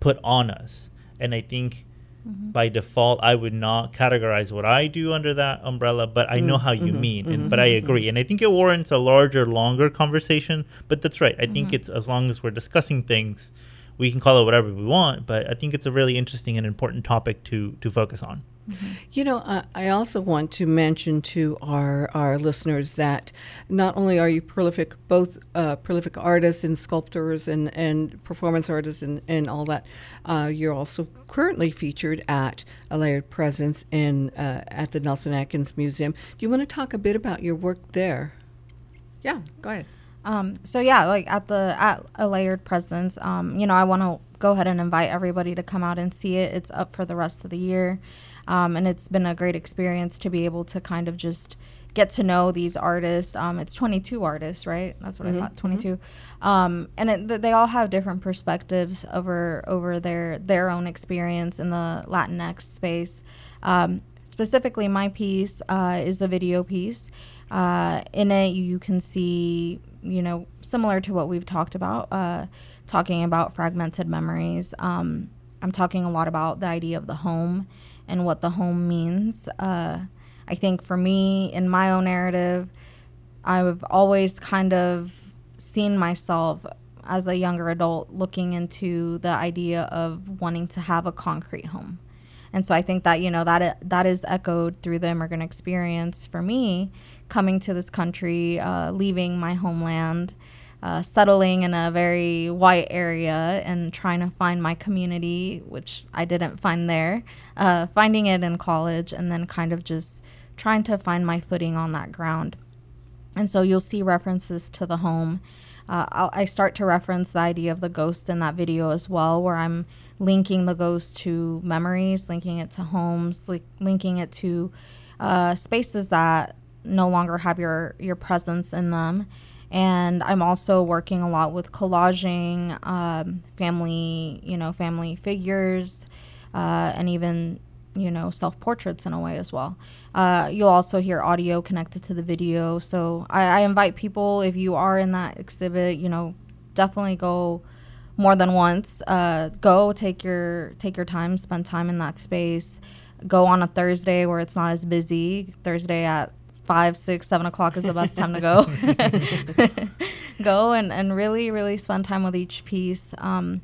put on us. And I think Mm-hmm. By default, I would not categorize what I do under that umbrella, but I know mm-hmm. how you mm-hmm. mean, and, but I mm-hmm. agree, and I think it warrants a larger, longer conversation. But that's right. I think mm-hmm. it's as long as we're discussing things, we can call it whatever we want. But I think it's a really interesting and important topic to to focus on.
Mm-hmm. You know, uh, I also want to mention to our, our listeners that not only are you prolific, both uh, prolific artists and sculptors and, and performance artists and, and all that, uh, you're also currently featured at a layered presence in uh, at the Nelson Atkins Museum. Do you want to talk a bit about your work there? Yeah, go ahead.
Um, so yeah, like at the at a layered presence, um, you know, I want to go ahead and invite everybody to come out and see it. It's up for the rest of the year. Um, and it's been a great experience to be able to kind of just get to know these artists. Um, it's 22 artists, right? That's what
Mhm,
I thought. 22, um, and it, th- they all have different perspectives over over their their own experience in the Latinx space. Um, specifically, my piece uh, is a video piece. Uh, in it, you can see, you know, similar to what we've talked about, uh, talking about fragmented memories. Um, I'm talking a lot about the idea of the home and what the home means. Uh, I think for me, in my own narrative, I've always kind of seen myself as a younger adult looking into the idea of wanting to have a concrete home. And so I think that you know that that is echoed through the immigrant experience for me, coming to this country, uh, leaving my homeland, uh, settling in a very white area, and trying to find my community, which I didn't find there, uh, finding it in college, and then kind of just trying to find my footing on that ground. And so you'll see references to the home. Uh, I start to reference the idea of the ghost in that video as well, where I'm linking the ghost to memories, linking it to homes, li- linking it to uh, spaces that no longer have your your presence in them. And I'm also working a lot with collaging um, family, you know, family figures, uh, and even you know self portraits in a way as well. Uh, you'll also hear audio connected to the video. So I, I invite people if you are in that exhibit, you know, definitely go more than once. Uh, go take your take your time, spend time in that space. Go on a Thursday where it's not as busy. Thursday at five, six, seven o'clock is the best time to go. go and, and really, really spend time with each piece. Um,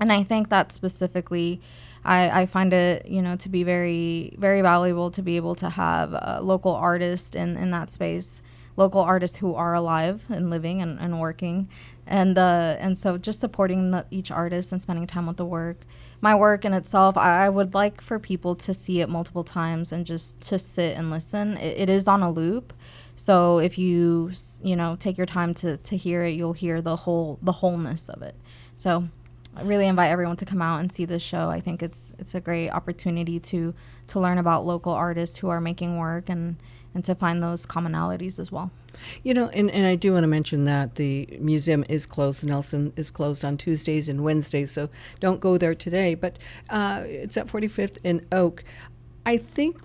and I think that specifically, I, I find it, you know, to be very, very valuable to be able to have a local artists in, in that space, local artists who are alive and living and, and working. And, uh, and so just supporting the, each artist and spending time with the work. My work in itself, I, I would like for people to see it multiple times and just to sit and listen. it, it is on a loop. So if you, you know, take your time to, to hear it, you'll hear the whole, the wholeness of it. So I really invite everyone to come out and see this show. I think it's it's a great opportunity to to learn about local artists who are making work and and to find those commonalities as well.
You know, and, and I do want to mention that the museum is closed. Nelson is closed on Tuesdays and Wednesdays, so don't go there today. But uh, it's at 45th and Oak. I think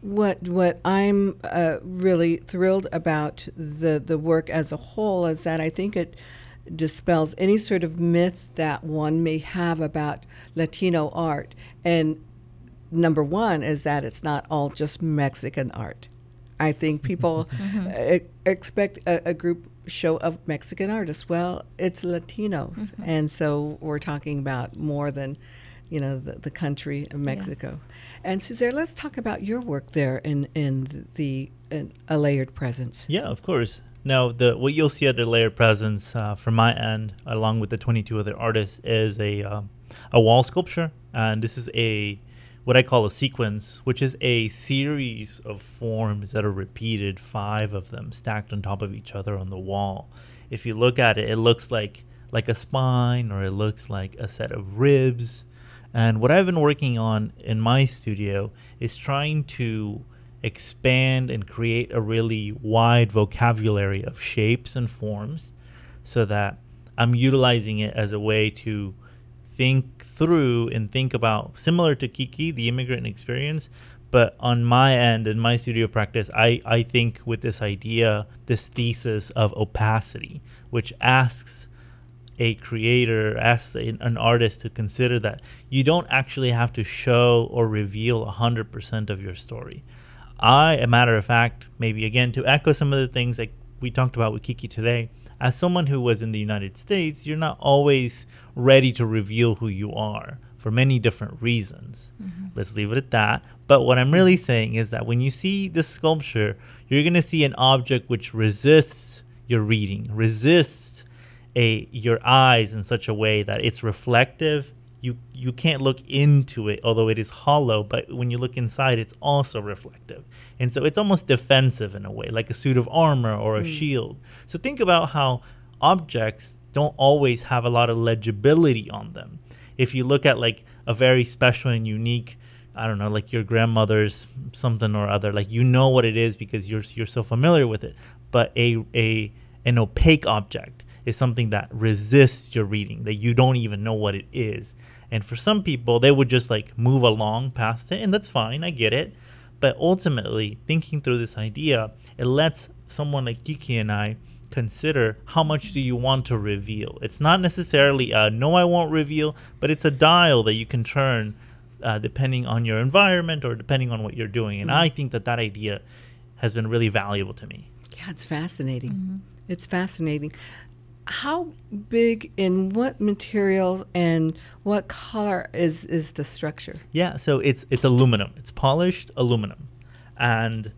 what what I'm uh, really thrilled about the the work as a whole is that I think it dispels any sort of myth that one may have about Latino art. And number one is that it's not all just Mexican art. I think people uh, expect a, a group show of Mexican artists. Well, it's Latinos, and so we're talking about more than, you know, the, the country of Mexico. And Cesar, let's talk about your work there in in the in a layered presence.
Yeah, of course. Now, the what you'll see at the layered presence uh, from my end, along with the 22 other artists, is a um, a wall sculpture, and this is a what I call a sequence, which is a series of forms that are repeated, five of them stacked on top of each other on the wall. If you look at it, it looks like like a spine, or it looks like a set of ribs. And what I've been working on in my studio is trying to expand and create a really wide vocabulary of shapes and forms so that I'm utilizing it as a way to think through and think about similar to Kiki, the immigrant experience. But on my end, in my studio practice, I, I think with this idea, this thesis of opacity, which asks a creator, asks an artist to consider that you don't actually have to show or reveal 100% of your story. I, a matter of fact, maybe again to echo some of the things that we talked about with Kiki today, as someone who was in the United States, you're not always ready to reveal who you are for many different reasons. Mm-hmm. Let's leave it at that. But what I'm really saying is that when you see this sculpture, you're going to see an object which resists your reading, resists a your eyes in such a way that it's reflective. You you can't look into it, although it is hollow. But when you look inside, it's also reflective, and so it's almost defensive in a way, like a suit of armor or a hmm. shield. So think about how objects don't always have a lot of legibility on them. If you look at like a very special and unique I don't know, like your grandmother's something or other. Like you know what it is because you're you're so familiar with it. But a a an opaque object is something that resists your reading that you don't even know what it is. And for some people, they would just like move along past it, and that's fine. I get it. But ultimately, thinking through this idea, it lets someone like Kiki and I consider how much do you want to reveal. It's not necessarily a no, I won't reveal, but it's a dial that you can turn uh, depending on your environment or depending on what you're doing. And mm-hmm. I think that that idea has been really valuable to me.
Yeah, it's fascinating. Mm-hmm. It's fascinating. How big in what material and what color is is the structure?
Yeah, so it's it's aluminum. It's polished aluminum, and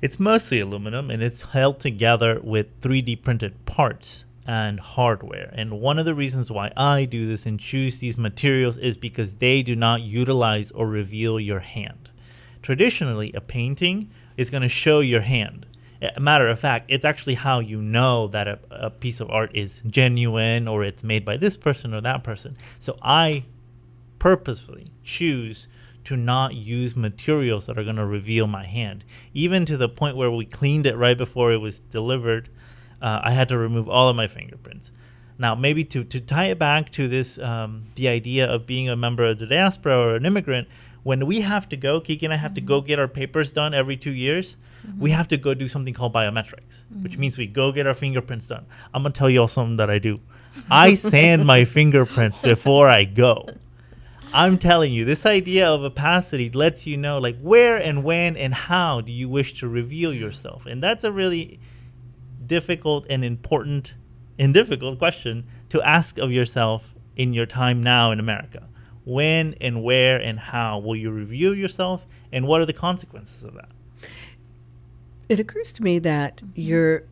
it's mostly aluminum, and it's held together with 3D printed parts and hardware. And one of the reasons why I do this and choose these materials is because they do not utilize or reveal your hand. Traditionally, a painting is going to show your hand. A matter of fact, it's actually how you know that a, a piece of art is genuine or it's made by this person or that person. So I purposefully choose to not use materials that are going to reveal my hand. Even to the point where we cleaned it right before it was delivered, uh, I had to remove all of my fingerprints. Now, maybe to, to tie it back to this, um, the idea of being a member of the diaspora or an immigrant, when we have to go, Kiki and I have mm-hmm. to go get our papers done every two years, mm-hmm. we have to go do something called biometrics, mm-hmm. which means we go get our fingerprints done. I'm gonna tell you all something that I do. I sand my fingerprints before I go. I'm telling you, this idea of opacity lets you know like where and when and how do you wish to reveal yourself, and that's a really difficult and important and difficult question to ask of yourself in your time now in America when and where and how. Will you review yourself? And what are the consequences of that?
It occurs to me that you're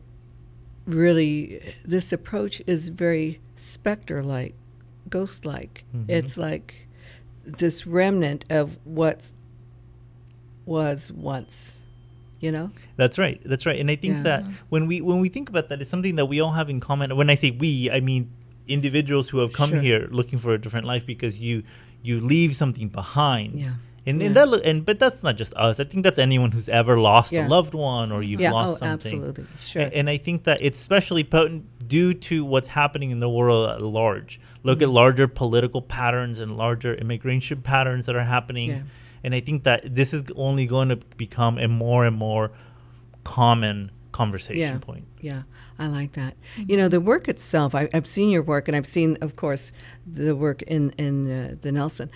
really this approach is very specter like ghost like mm-hmm. it's like this remnant of what was once you know?
That's right that's right. And i think yeah. that when we when we think about that it's something that we all have in common. When i say we i mean individuals who have come sure. here looking for a different life because you you leave something behind.
Yeah.
And,
yeah.
and that and but that's not just us. I think that's anyone who's ever lost yeah. a loved one or you've
yeah.
lost
oh,
something.
Absolutely, sure.
And, and, I think that it's especially potent due to what's happening in the world at large. Look mm-hmm. at larger political patterns and larger immigration patterns that are happening. And I think that this is only going to become a more and more common conversation
yeah,
point.
Yeah, I like that. Mm-hmm. You know, the work itself, I, have seen your work, and I've seen, of course, the work in, in uh, the Nelson.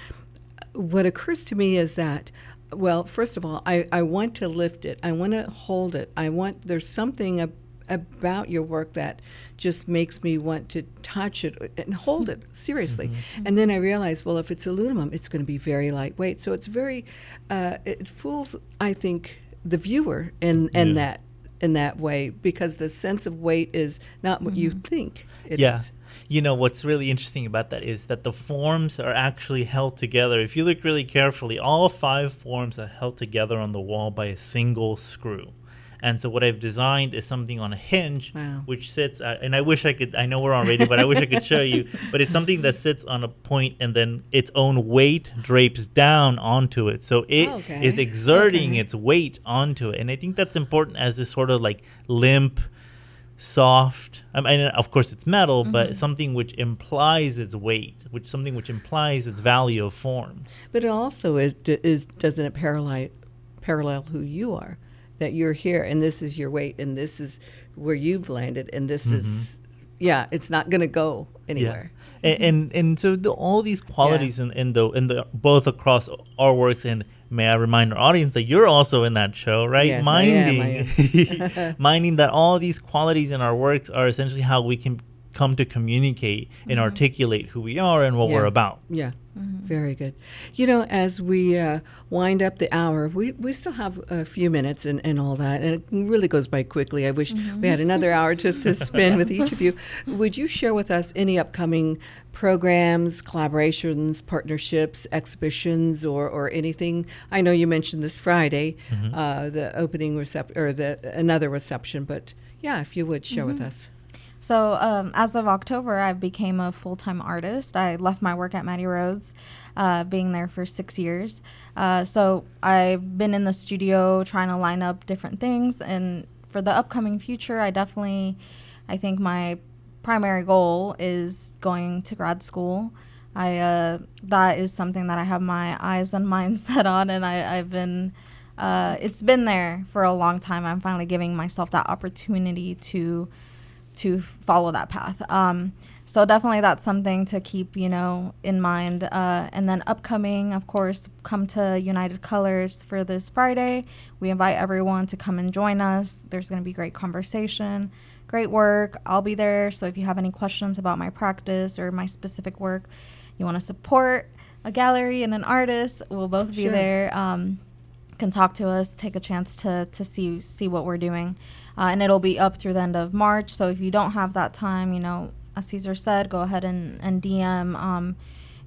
What occurs to me is that, well, first of all, I, I want to lift it, I want to hold it. I want, there's something ab- about your work that just makes me want to touch it and hold it seriously. Mm-hmm. And then I realize, well, if it's aluminum, it's going to be very lightweight. So it's very, uh, it fools, I think, the viewer in, in yeah. that in that way because the sense of weight is not what mm-hmm. you think it
yeah.
is.
You know, what's really interesting about that is that the forms are actually held together. If you look really carefully, all five forms are held together on the wall by a single screw. And so what I've designed is something on a hinge,
wow.
which sits. Uh, and I wish I could. I know we're on radio, but I wish I could show you. But it's something that sits on a point, and then its own weight drapes down onto it. So it oh, okay. is exerting okay. its weight onto it, and I think that's important as this sort of like limp soft. I mean, of course, it's metal, mm-hmm. but something which implies its weight, which something which implies its value of form.
But it also is, is doesn't it parallel parallel who you are? That you're here and this is your weight and this is where you've landed and this mm-hmm. is yeah it's not going to go anywhere
yeah. and, and, and so the, all these qualities yeah. in, in the in the both across our works and may I remind our audience that you're also in that show, right?
Yes,
minding,
I am, I am.
minding that all these qualities in our works are essentially how we can come to communicate and mm-hmm. articulate who we are and what
yeah.
we're about.
Yeah. Mm-hmm. Very good. You know, as we uh, wind up the hour, we, we still have a few minutes and, and all that, and it really goes by quickly. I wish mm-hmm. we had another hour to, to spend with each of you. Would you share with us any upcoming programs, collaborations, partnerships, exhibitions, or, or anything? I know you mentioned this Friday, mm-hmm. uh, the opening reception, or the another reception, but yeah, if you would share with mm-hmm. us.
So um, as of October, I became a full time artist. I left my work at Mattie Rhodes, uh, being there for six years. Uh, so I've been in the studio trying to line up different things, and for the upcoming future, I definitely, I think my primary goal is going to grad school. I uh, that is something that I have my eyes and mind set on, and I, I've been. Uh, it's been there for a long time. I'm finally giving myself that opportunity to to follow that path. Um, so definitely that's something to keep, you know, in mind. Uh, and then upcoming, of course, come to United Colors for this Friday. We invite everyone to come and join us. There's going to be great conversation, great work. I'll be there. So if you have any questions about my practice or my specific work, you want to support a gallery and an artist, we'll both be
Sure.
there. Um, can talk to us, take a chance to to see see what we're doing, uh, and it'll be up through the end of March. So if you don't have that time, you know, as Cesar said, go ahead and and DM, um,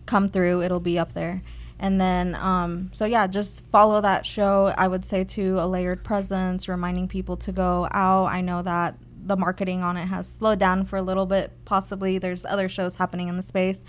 come through. It'll be up there. And then, um, so yeah, just follow that show. I would say to a layered presence, reminding people to go out. I know that the marketing on it has slowed down for a little bit. Possibly there's other shows happening in the space,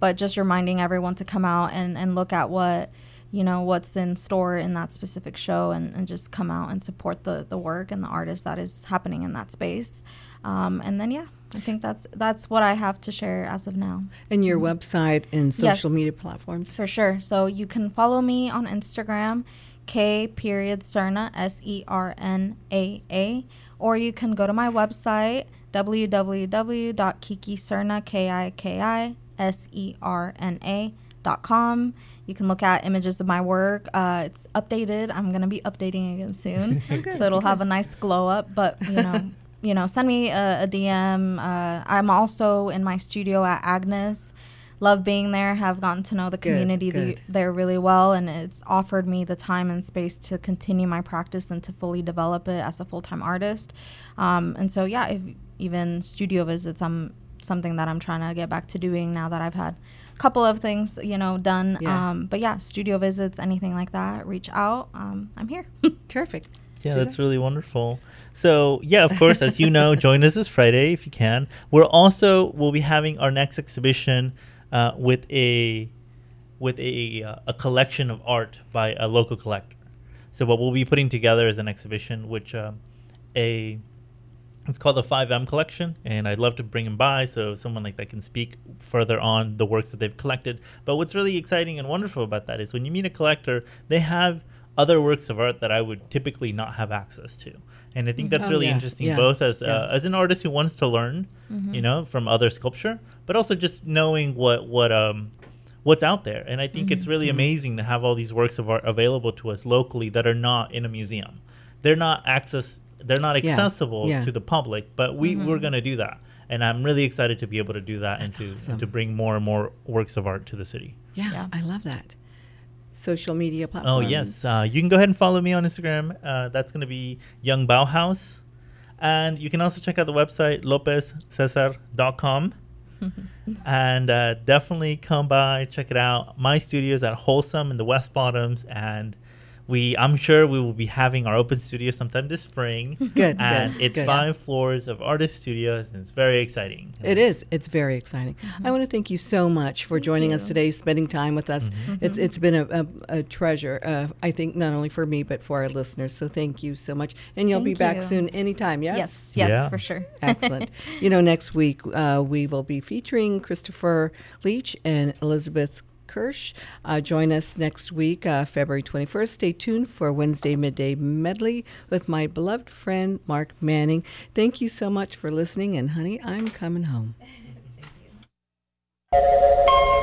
but just reminding everyone to come out and, and look at what you know what's in store in that specific show and, and just come out and support the, the work and the artist that is happening in that space um, and then yeah i think that's that's what i have to share as of now
And your website and social
Yes.
media platforms.
for sure so you can follow me on instagram k period serna s-e-r-n-a-a or you can go to my website www.kikiserna k-i-k-i s-e-r-n-a dot com you can look at images of my work. Uh, it's updated. I'm going to be updating again soon. So it'll have a nice glow up but you know you know send me a, a dm uh, i'm also in my studio at agnes. Love being there. Have gotten to know the
Good,
community the- there really well and it's offered me the time and space to continue my practice and to fully develop it as a full-time artist. Um, and so yeah if, even studio visits i'm something that i'm trying to get back to doing now that i've had a couple of things you know done
Yeah.
um, but yeah studio visits anything like that reach out um, i'm here
Terrific.
Yeah,
Cesar?
that's really wonderful. So, yeah, of course, as you know, join us this Friday if you can. We're also we'll be having our next exhibition uh, with a with a uh, a collection of art by a local collector. So, what we'll be putting together is an exhibition, which um, a it's called the 5M collection, and I'd love to bring him by so someone like that can speak further on the works that they've collected. But what's really exciting and wonderful about that is when you meet a collector, they have other works of art that I would typically not have access to. And I think that's
Oh,
really
yeah,
interesting,
yeah,
both as
yeah.
uh, as an artist who wants to learn, you know, from other sculpture, but also just knowing what what um what's out there. And I think it's
Mm-hmm.
really amazing to have all these works of art available to us locally that are not in a museum. They're not access they're not accessible
yeah.
to the public, but we we're going to do that. And I'm really excited to be able to do that
That's
and to
awesome.
and to bring more and more works of art to the city.
Yeah,
Yeah.
I love that. Social media platforms.
Oh yes, uh, you can go ahead and follow me on Instagram. Uh, that's going to be Young Bauhaus, and you can also check out the website lopezcesar.com. and uh, definitely come by, check it out. My studio is at Wholesome in the West Bottoms, and we I'm sure we will be having our open studio sometime this spring.
Good,
and
good,
it's
good.
five floors of artist studios, and it's very exciting.
It is. It's very exciting. I want to thank you so much for joining us today, spending time with us. It's it's been a, a, a treasure. Uh, I think not only for me but for our listeners. So thank you so much, and you'll be back
you.
soon, anytime. Yes.
yes yes
Yeah.
for sure
Excellent. you know, next week uh, we will be featuring Christopher Leitch and Elizabeth Kirsch. Uh, join us next week, uh, February 21st. Stay tuned for Wednesday Midday Medley with my beloved friend Mark Manning. Thank you so much for listening, and honey, I'm coming home.